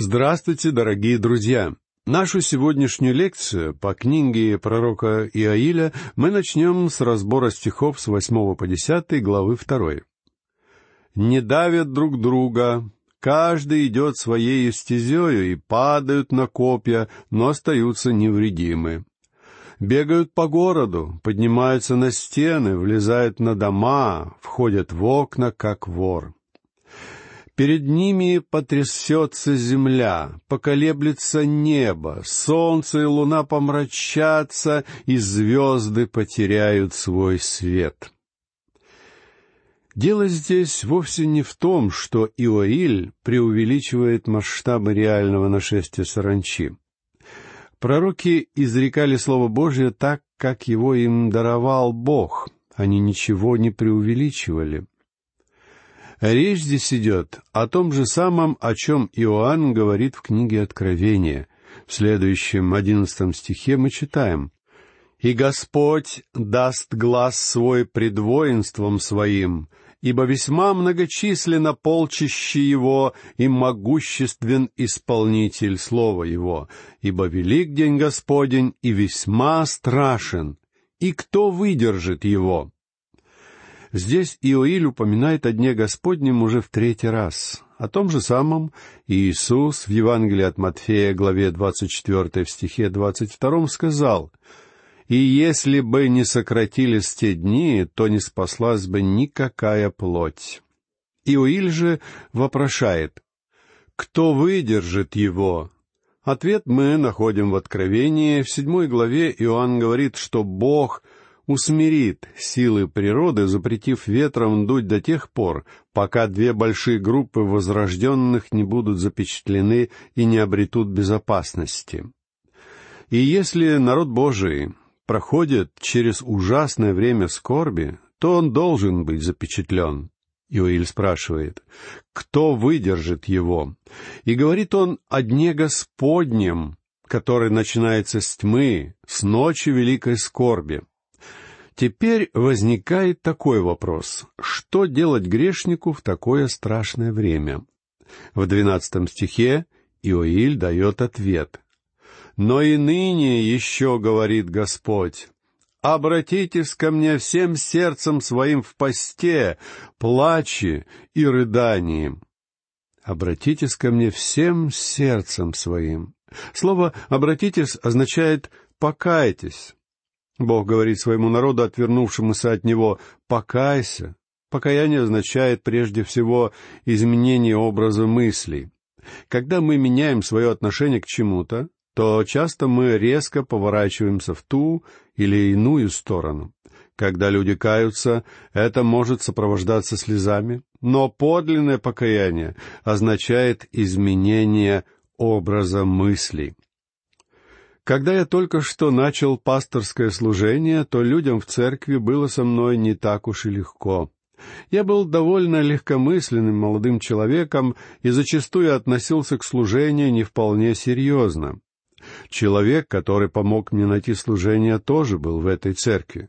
Здравствуйте, дорогие друзья! Нашу сегодняшнюю лекцию по книге пророка Иаиля мы начнем с разбора стихов с 8 по 10 главы 2. «Не давят друг друга, каждый идет своей стезею и падают на копья, но остаются невредимы. Бегают по городу, поднимаются на стены, влезают на дома, входят в окна, как вор». Перед ними потрясется земля, поколеблется небо, солнце и луна помрачатся, и звезды потеряют свой свет. Дело здесь вовсе не в том, что Иоиль преувеличивает масштабы реального нашествия саранчи. Пророки изрекали Слово Божье так, как его им даровал Бог. Они ничего не преувеличивали — Речь здесь идет о том же самом, о чем Иоанн говорит в книге Откровения. В следующем одиннадцатом стихе мы читаем «И Господь даст глаз свой пред воинством своим, ибо весьма многочисленно полчище его и могуществен исполнитель слова его, ибо велик день Господень и весьма страшен, и кто выдержит его?» Здесь Иоиль упоминает о Дне Господнем уже в третий раз. О том же самом Иисус в Евангелии от Матфея, главе 24, в стихе 22 сказал, «И если бы не сократились те дни, то не спаслась бы никакая плоть». Иоиль же вопрошает, «Кто выдержит его?» Ответ мы находим в Откровении. В седьмой главе Иоанн говорит, что Бог — усмирит силы природы, запретив ветром дуть до тех пор, пока две большие группы возрожденных не будут запечатлены и не обретут безопасности. И если народ Божий проходит через ужасное время скорби, то он должен быть запечатлен. Иоиль спрашивает, кто выдержит его? И говорит он о дне Господнем, который начинается с тьмы, с ночи великой скорби. Теперь возникает такой вопрос. Что делать грешнику в такое страшное время? В двенадцатом стихе Иоиль дает ответ. «Но и ныне еще, — говорит Господь, — обратитесь ко мне всем сердцем своим в посте, плаче и рыдании. Обратитесь ко мне всем сердцем своим. Слово «обратитесь» означает «покайтесь». Бог говорит своему народу, отвернувшемуся от Него, «покайся». Покаяние означает прежде всего изменение образа мыслей. Когда мы меняем свое отношение к чему-то, то часто мы резко поворачиваемся в ту или иную сторону. Когда люди каются, это может сопровождаться слезами, но подлинное покаяние означает изменение образа мыслей. Когда я только что начал пасторское служение, то людям в церкви было со мной не так уж и легко. Я был довольно легкомысленным молодым человеком и зачастую относился к служению не вполне серьезно. Человек, который помог мне найти служение, тоже был в этой церкви.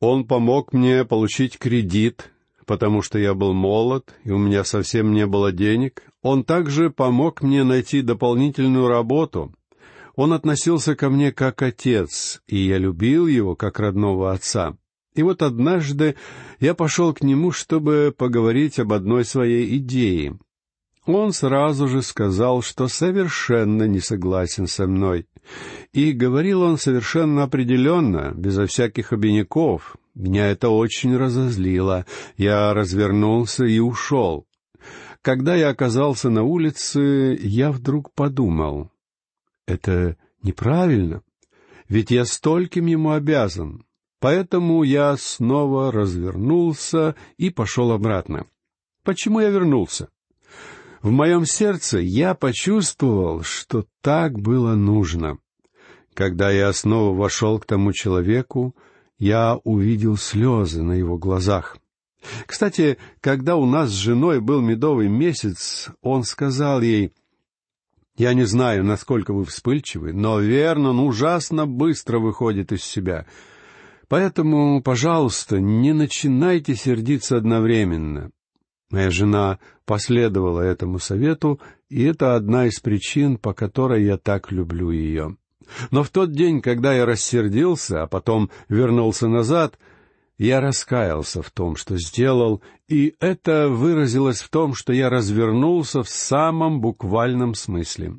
Он помог мне получить кредит, потому что я был молод, и у меня совсем не было денег. Он также помог мне найти дополнительную работу — он относился ко мне как отец, и я любил его как родного отца. И вот однажды я пошел к нему, чтобы поговорить об одной своей идее. Он сразу же сказал, что совершенно не согласен со мной. И говорил он совершенно определенно, безо всяких обиняков. Меня это очень разозлило. Я развернулся и ушел. Когда я оказался на улице, я вдруг подумал, это неправильно, ведь я стольким ему обязан. Поэтому я снова развернулся и пошел обратно. Почему я вернулся? В моем сердце я почувствовал, что так было нужно. Когда я снова вошел к тому человеку, я увидел слезы на его глазах. Кстати, когда у нас с женой был медовый месяц, он сказал ей, я не знаю, насколько вы вспыльчивы, но Вернон ужасно быстро выходит из себя. Поэтому, пожалуйста, не начинайте сердиться одновременно. Моя жена последовала этому совету, и это одна из причин, по которой я так люблю ее. Но в тот день, когда я рассердился, а потом вернулся назад, я раскаялся в том, что сделал, и это выразилось в том, что я развернулся в самом буквальном смысле.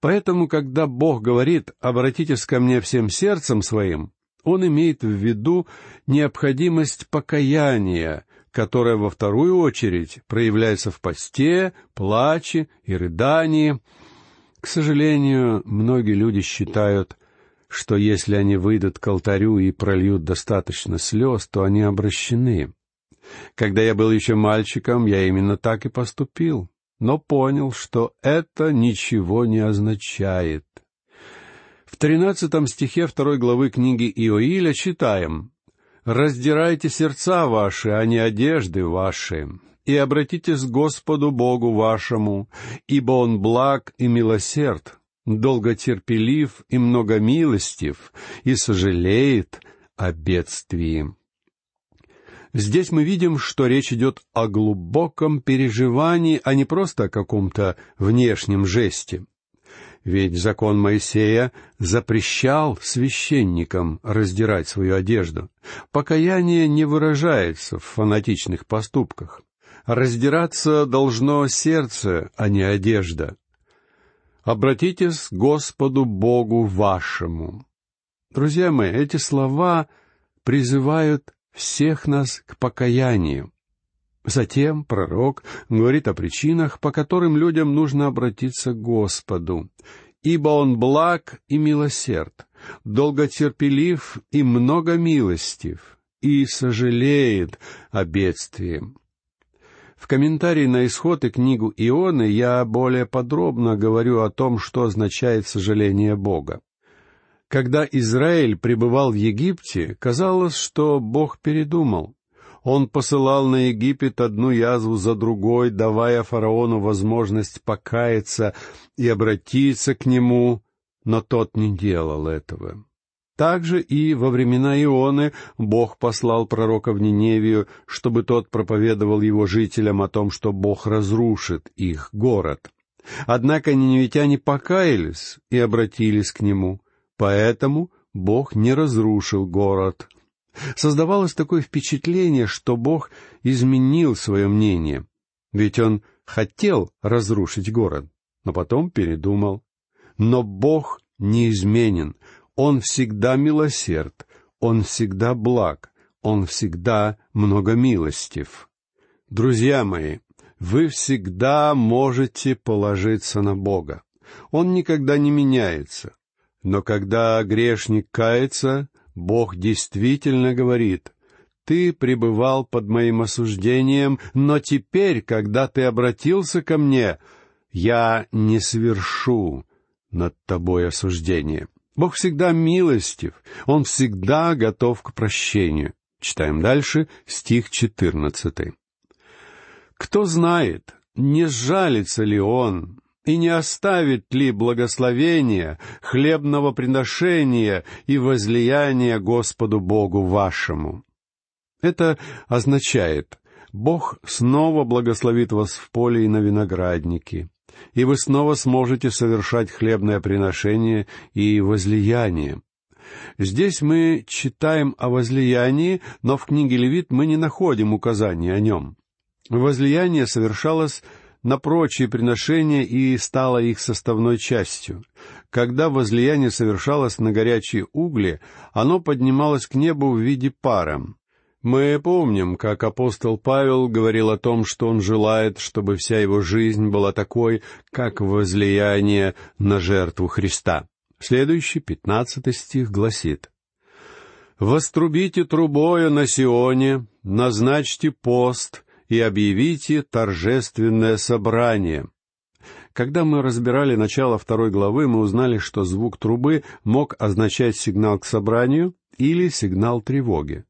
Поэтому, когда Бог говорит «обратитесь ко мне всем сердцем своим», Он имеет в виду необходимость покаяния, которое во вторую очередь проявляется в посте, плаче и рыдании. К сожалению, многие люди считают, что если они выйдут к алтарю и прольют достаточно слез, то они обращены. Когда я был еще мальчиком, я именно так и поступил, но понял, что это ничего не означает. В тринадцатом стихе второй главы книги Иоиля читаем «Раздирайте сердца ваши, а не одежды ваши, и обратитесь к Господу Богу вашему, ибо Он благ и милосерд, долготерпелив и многомилостив, и сожалеет о бедствии». Здесь мы видим, что речь идет о глубоком переживании, а не просто о каком-то внешнем жесте. Ведь закон Моисея запрещал священникам раздирать свою одежду. Покаяние не выражается в фанатичных поступках. Раздираться должно сердце, а не одежда. «Обратитесь к Господу Богу вашему». Друзья мои, эти слова призывают всех нас к покаянию. Затем пророк говорит о причинах, по которым людям нужно обратиться к Господу. «Ибо Он благ и милосерд, долготерпелив и многомилостив, и сожалеет о бедствии». В комментарии на исход и книгу Ионы я более подробно говорю о том, что означает сожаление Бога. Когда Израиль пребывал в Египте, казалось, что Бог передумал. Он посылал на Египет одну язву за другой, давая фараону возможность покаяться и обратиться к нему, но тот не делал этого. Также и во времена Ионы Бог послал пророка в Ниневию, чтобы тот проповедовал его жителям о том, что Бог разрушит их город. Однако ниневитяне покаялись и обратились к нему — Поэтому Бог не разрушил город. Создавалось такое впечатление, что Бог изменил свое мнение, ведь Он хотел разрушить город, но потом передумал. Но Бог неизменен, Он всегда милосерд, Он всегда благ, Он всегда многомилостив. Друзья мои, вы всегда можете положиться на Бога. Он никогда не меняется. Но когда грешник кается, Бог действительно говорит, «Ты пребывал под моим осуждением, но теперь, когда ты обратился ко мне, я не совершу над тобой осуждение». Бог всегда милостив, Он всегда готов к прощению. Читаем дальше стих четырнадцатый. Кто знает, не сжалится ли Он и не оставит ли благословения, хлебного приношения и возлияния Господу Богу вашему. Это означает, Бог снова благословит вас в поле и на винограднике, и вы снова сможете совершать хлебное приношение и возлияние. Здесь мы читаем о возлиянии, но в книге Левит мы не находим указаний о нем. Возлияние совершалось на прочие приношения и стала их составной частью. Когда возлияние совершалось на горячие угли, оно поднималось к небу в виде пара. Мы помним, как апостол Павел говорил о том, что он желает, чтобы вся его жизнь была такой, как возлияние на жертву Христа. Следующий, пятнадцатый стих гласит, «Вострубите трубою на Сионе, назначьте пост, и объявите торжественное собрание». Когда мы разбирали начало второй главы, мы узнали, что звук трубы мог означать сигнал к собранию или сигнал тревоги.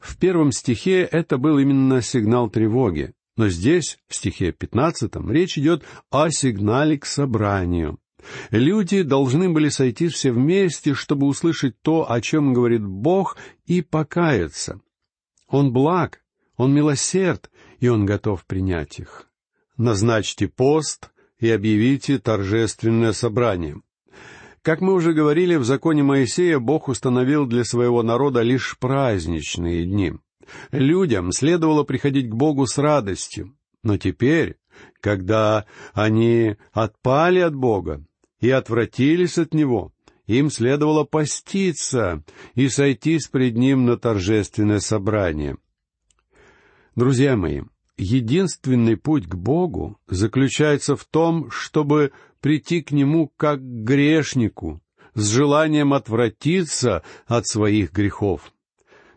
В первом стихе это был именно сигнал тревоги, но здесь, в стихе пятнадцатом, речь идет о сигнале к собранию. Люди должны были сойти все вместе, чтобы услышать то, о чем говорит Бог, и покаяться. Он благ, Он милосерд, и Он готов принять их. Назначьте пост и объявите торжественное собрание. Как мы уже говорили, в законе Моисея Бог установил для своего народа лишь праздничные дни. Людям следовало приходить к Богу с радостью. Но теперь, когда они отпали от Бога и отвратились от Него, им следовало поститься и сойтись пред Ним на торжественное собрание. Друзья мои, единственный путь к Богу заключается в том, чтобы прийти к Нему как к грешнику, с желанием отвратиться от своих грехов.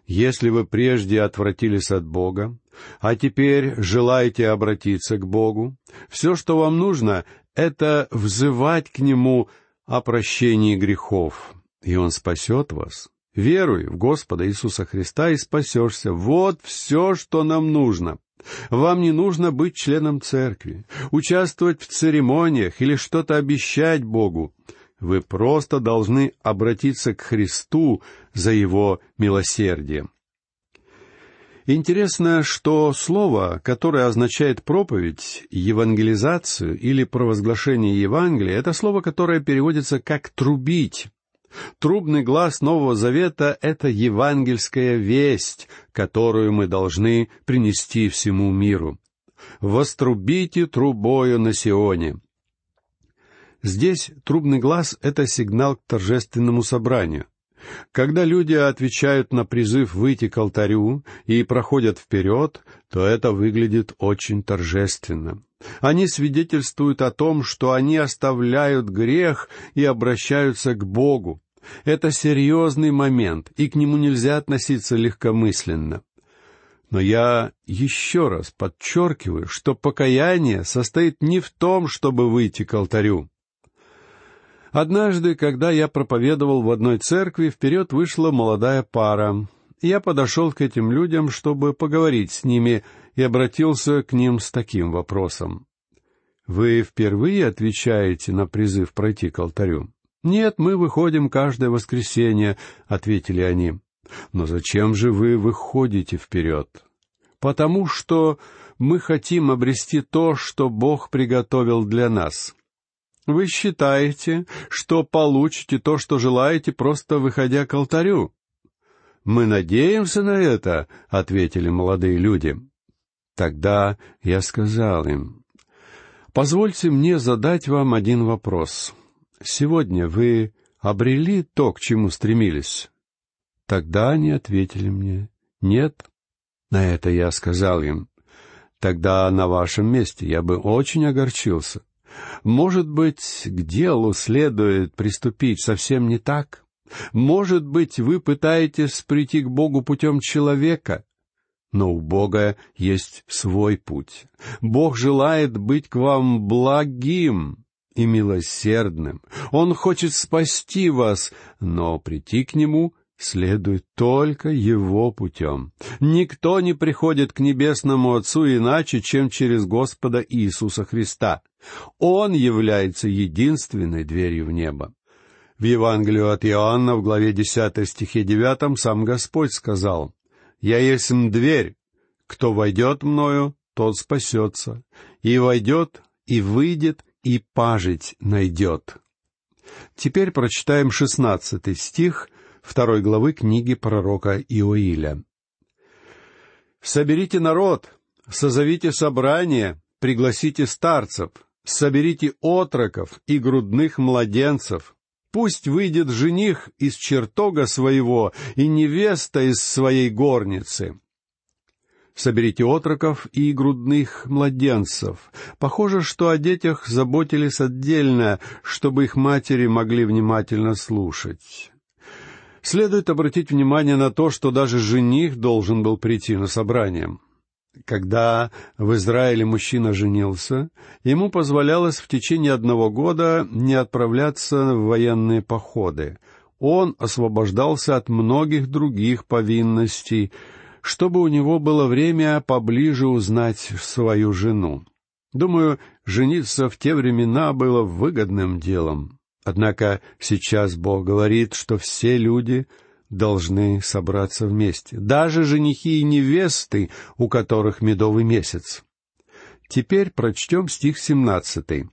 Если вы прежде отвратились от Бога, а теперь желаете обратиться к Богу, все, что вам нужно, это взывать к Нему о прощении грехов, и Он спасет вас. Веруй в Господа Иисуса Христа и спасешься. Вот все, что нам нужно. Вам не нужно быть членом церкви, участвовать в церемониях или что-то обещать Богу. Вы просто должны обратиться к Христу за Его милосердием. Интересно, что слово, которое означает проповедь, евангелизацию или провозглашение Евангелия, это слово, которое переводится как «трубить». Трубный глаз Нового Завета — это евангельская весть, которую мы должны принести всему миру. «Вострубите трубою на Сионе». Здесь трубный глаз — это сигнал к торжественному собранию. Когда люди отвечают на призыв выйти к алтарю и проходят вперед, то это выглядит очень торжественно. Они свидетельствуют о том, что они оставляют грех и обращаются к Богу. Это серьезный момент, и к нему нельзя относиться легкомысленно. Но я еще раз подчеркиваю, что покаяние состоит не в том, чтобы выйти к алтарю. Однажды, когда я проповедовал в одной церкви, вперед вышла молодая пара. Я подошел к этим людям, чтобы поговорить с ними, и обратился к ним с таким вопросом. «Вы впервые отвечаете на призыв пройти к алтарю?» «Нет, мы выходим каждое воскресенье», — ответили они. «Но зачем же вы выходите вперед?» «Потому что мы хотим обрести то, что Бог приготовил для нас. Вы считаете, что получите то, что желаете, просто выходя к алтарю? Мы надеемся на это, ответили молодые люди. Тогда я сказал им, позвольте мне задать вам один вопрос. Сегодня вы обрели то, к чему стремились? Тогда они ответили мне, нет. На это я сказал им, тогда на вашем месте я бы очень огорчился. Может быть, к делу следует приступить совсем не так? Может быть, вы пытаетесь прийти к Богу путем человека? Но у Бога есть свой путь. Бог желает быть к вам благим и милосердным. Он хочет спасти вас, но прийти к Нему следует только Его путем. Никто не приходит к Небесному Отцу иначе, чем через Господа Иисуса Христа. Он является единственной дверью в небо. В Евангелию от Иоанна в главе 10 стихе 9 сам Господь сказал, «Я есть дверь, кто войдет мною, тот спасется, и войдет, и выйдет, и пажить найдет». Теперь прочитаем шестнадцатый стих второй главы книги пророка Иоиля. «Соберите народ, созовите собрание, пригласите старцев, соберите отроков и грудных младенцев. Пусть выйдет жених из чертога своего и невеста из своей горницы. Соберите отроков и грудных младенцев. Похоже, что о детях заботились отдельно, чтобы их матери могли внимательно слушать. Следует обратить внимание на то, что даже жених должен был прийти на собрание. Когда в Израиле мужчина женился, ему позволялось в течение одного года не отправляться в военные походы. Он освобождался от многих других повинностей, чтобы у него было время поближе узнать свою жену. Думаю, жениться в те времена было выгодным делом. Однако сейчас Бог говорит, что все люди должны собраться вместе, даже женихи и невесты, у которых медовый месяц. Теперь прочтем стих семнадцатый.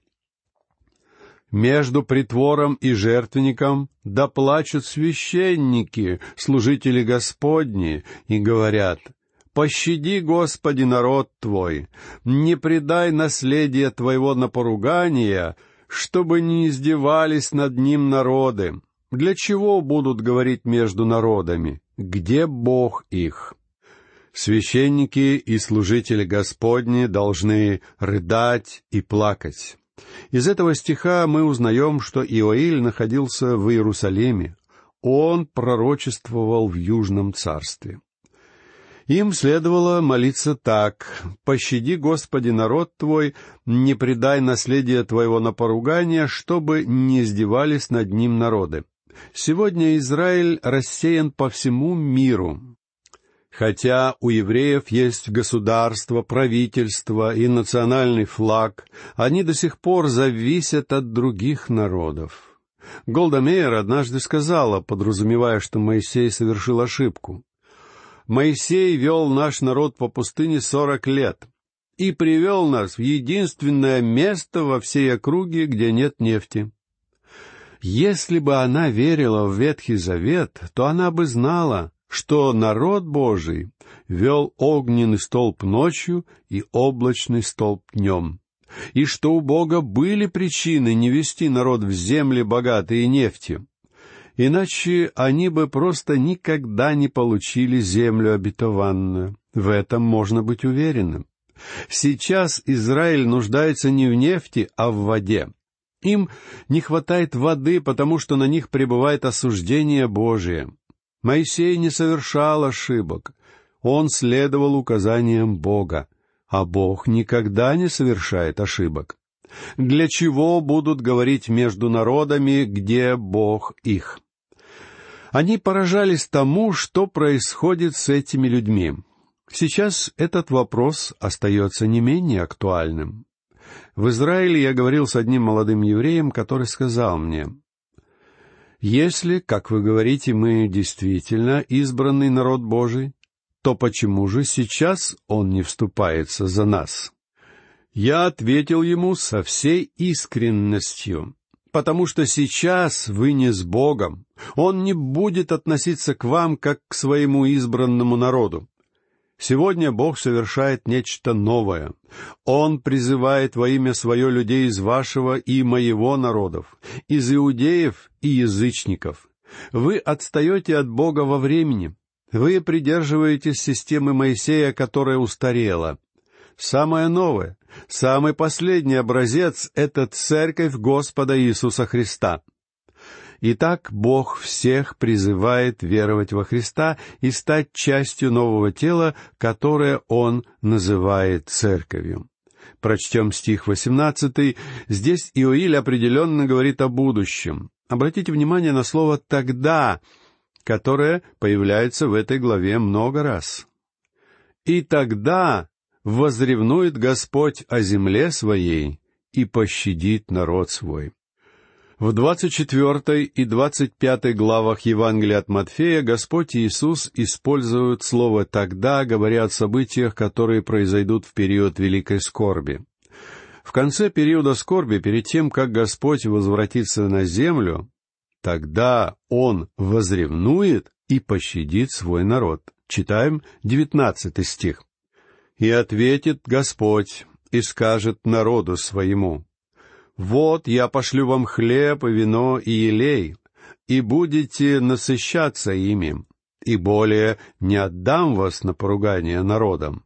«Между притвором и жертвенником да плачут священники, служители Господни, и говорят, «Пощади, Господи, народ Твой, не предай наследие Твоего на поругание, чтобы не издевались над ним народы. Для чего будут говорить между народами? Где Бог их? Священники и служители Господни должны рыдать и плакать. Из этого стиха мы узнаем, что Иоиль находился в Иерусалиме. Он пророчествовал в Южном царстве. Им следовало молиться так. «Пощади, Господи, народ Твой, не предай наследие Твоего на поругание, чтобы не издевались над ним народы». Сегодня Израиль рассеян по всему миру. Хотя у евреев есть государство, правительство и национальный флаг, они до сих пор зависят от других народов. Голда Мейер однажды сказала, подразумевая, что Моисей совершил ошибку. Моисей вел наш народ по пустыне сорок лет и привел нас в единственное место во всей округе, где нет нефти. Если бы она верила в Ветхий Завет, то она бы знала, что народ Божий вел огненный столб ночью и облачный столб днем, и что у Бога были причины не вести народ в земли, богатые нефтью. Иначе они бы просто никогда не получили землю обетованную. В этом можно быть уверенным. Сейчас Израиль нуждается не в нефти, а в воде. Им не хватает воды, потому что на них пребывает осуждение Божие. Моисей не совершал ошибок. Он следовал указаниям Бога, а Бог никогда не совершает ошибок. Для чего будут говорить между народами, где Бог их? Они поражались тому, что происходит с этими людьми. Сейчас этот вопрос остается не менее актуальным. В Израиле я говорил с одним молодым евреем, который сказал мне, «Если, как вы говорите, мы действительно избранный народ Божий, то почему же сейчас он не вступается за нас?» Я ответил ему со всей искренностью потому что сейчас вы не с Богом. Он не будет относиться к вам, как к своему избранному народу. Сегодня Бог совершает нечто новое. Он призывает во имя свое людей из вашего и моего народов, из иудеев и язычников. Вы отстаете от Бога во времени. Вы придерживаетесь системы Моисея, которая устарела. Самое новое, самый последний образец — это Церковь Господа Иисуса Христа. Итак, Бог всех призывает веровать во Христа и стать частью нового тела, которое Он называет Церковью. Прочтем стих восемнадцатый. Здесь Иоиль определенно говорит о будущем. Обратите внимание на слово «тогда», которое появляется в этой главе много раз. «И тогда возревнует Господь о земле своей и пощадит народ свой. В двадцать четвертой и двадцать пятой главах Евангелия от Матфея Господь Иисус использует слово «тогда», говоря о событиях, которые произойдут в период великой скорби. В конце периода скорби, перед тем, как Господь возвратится на землю, тогда Он возревнует и пощадит свой народ. Читаем девятнадцатый стих. И ответит Господь и скажет народу своему, «Вот я пошлю вам хлеб и вино и елей, и будете насыщаться ими, и более не отдам вас на поругание народам».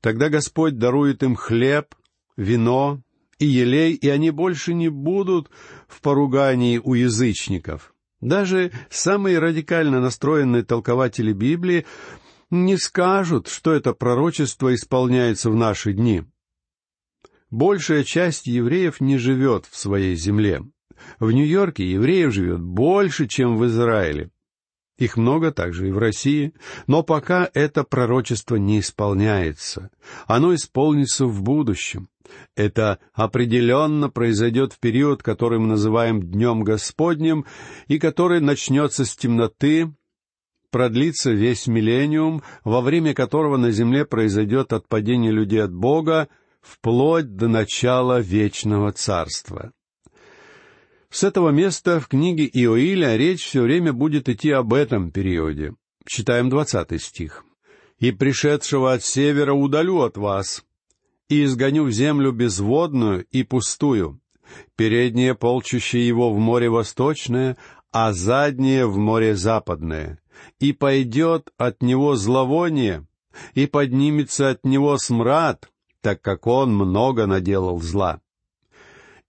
Тогда Господь дарует им хлеб, вино и елей, и они больше не будут в поругании у язычников. Даже самые радикально настроенные толкователи Библии не скажут, что это пророчество исполняется в наши дни. Большая часть евреев не живет в своей земле. В Нью-Йорке евреев живет больше, чем в Израиле. Их много также и в России, но пока это пророчество не исполняется. Оно исполнится в будущем. Это определенно произойдет в период, который мы называем Днем Господним, и который начнется с темноты продлится весь миллениум, во время которого на земле произойдет отпадение людей от Бога, вплоть до начала вечного царства. С этого места в книге Иоиля речь все время будет идти об этом периоде. Читаем двадцатый стих. «И пришедшего от севера удалю от вас, и изгоню в землю безводную и пустую, переднее полчище его в море восточное, а заднее в море западное, и пойдет от него зловоние, и поднимется от него смрад, так как он много наделал зла.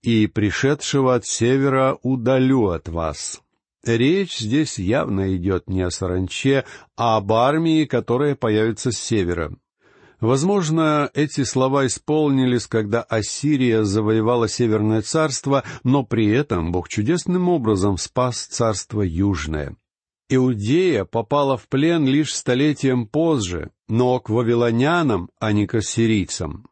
И пришедшего от севера удалю от вас. Речь здесь явно идет не о саранче, а об армии, которая появится с севера. Возможно, эти слова исполнились, когда Ассирия завоевала Северное царство, но при этом Бог чудесным образом спас царство Южное. Иудея попала в плен лишь столетием позже, но к вавилонянам, а не к ассирийцам.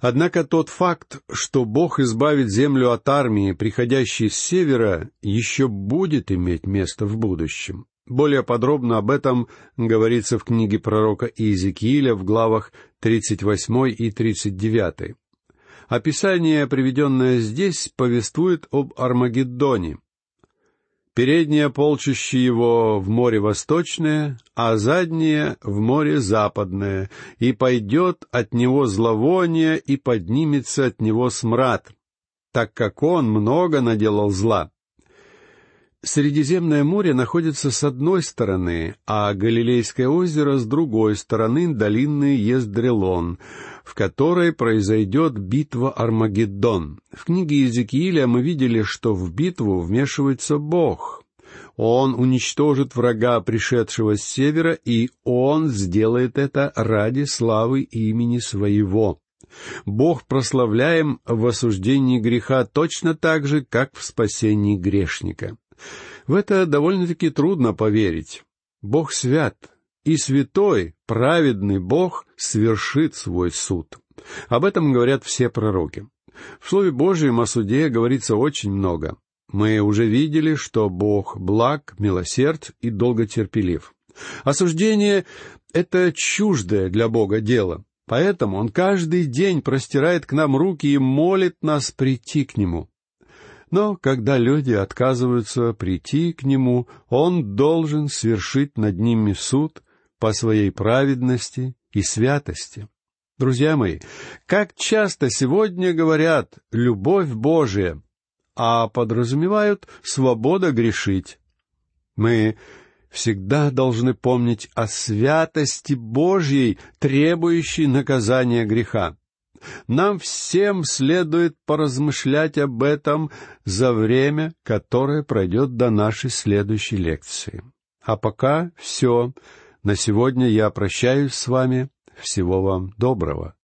Однако тот факт, что Бог избавит землю от армии, приходящей с севера, еще будет иметь место в будущем. Более подробно об этом говорится в книге пророка Иезекииля в главах 38 и 39. Описание, приведенное здесь, повествует об Армагеддоне, Переднее полчище его в море восточное, а заднее в море западное, и пойдет от него зловоние, и поднимется от него смрад, так как он много наделал зла. Средиземное море находится с одной стороны, а Галилейское озеро с другой стороны долины Ездрелон, в которой произойдет битва Армагеддон. В книге Иезекииля мы видели, что в битву вмешивается Бог. Он уничтожит врага, пришедшего с севера, и Он сделает это ради славы имени Своего. Бог прославляем в осуждении греха точно так же, как в спасении грешника. В это довольно-таки трудно поверить. Бог свят, и святой, праведный Бог свершит свой суд. Об этом говорят все пророки. В Слове Божьем о суде говорится очень много. Мы уже видели, что Бог благ, милосерд и долготерпелив. Осуждение — это чуждое для Бога дело, поэтому Он каждый день простирает к нам руки и молит нас прийти к Нему. Но когда люди отказываются прийти к Нему, Он должен свершить над ними суд по своей праведности и святости. Друзья мои, как часто сегодня говорят «любовь Божия», а подразумевают «свобода грешить». Мы всегда должны помнить о святости Божьей, требующей наказания греха. Нам всем следует поразмышлять об этом за время, которое пройдет до нашей следующей лекции. А пока все. На сегодня я прощаюсь с вами. Всего вам доброго.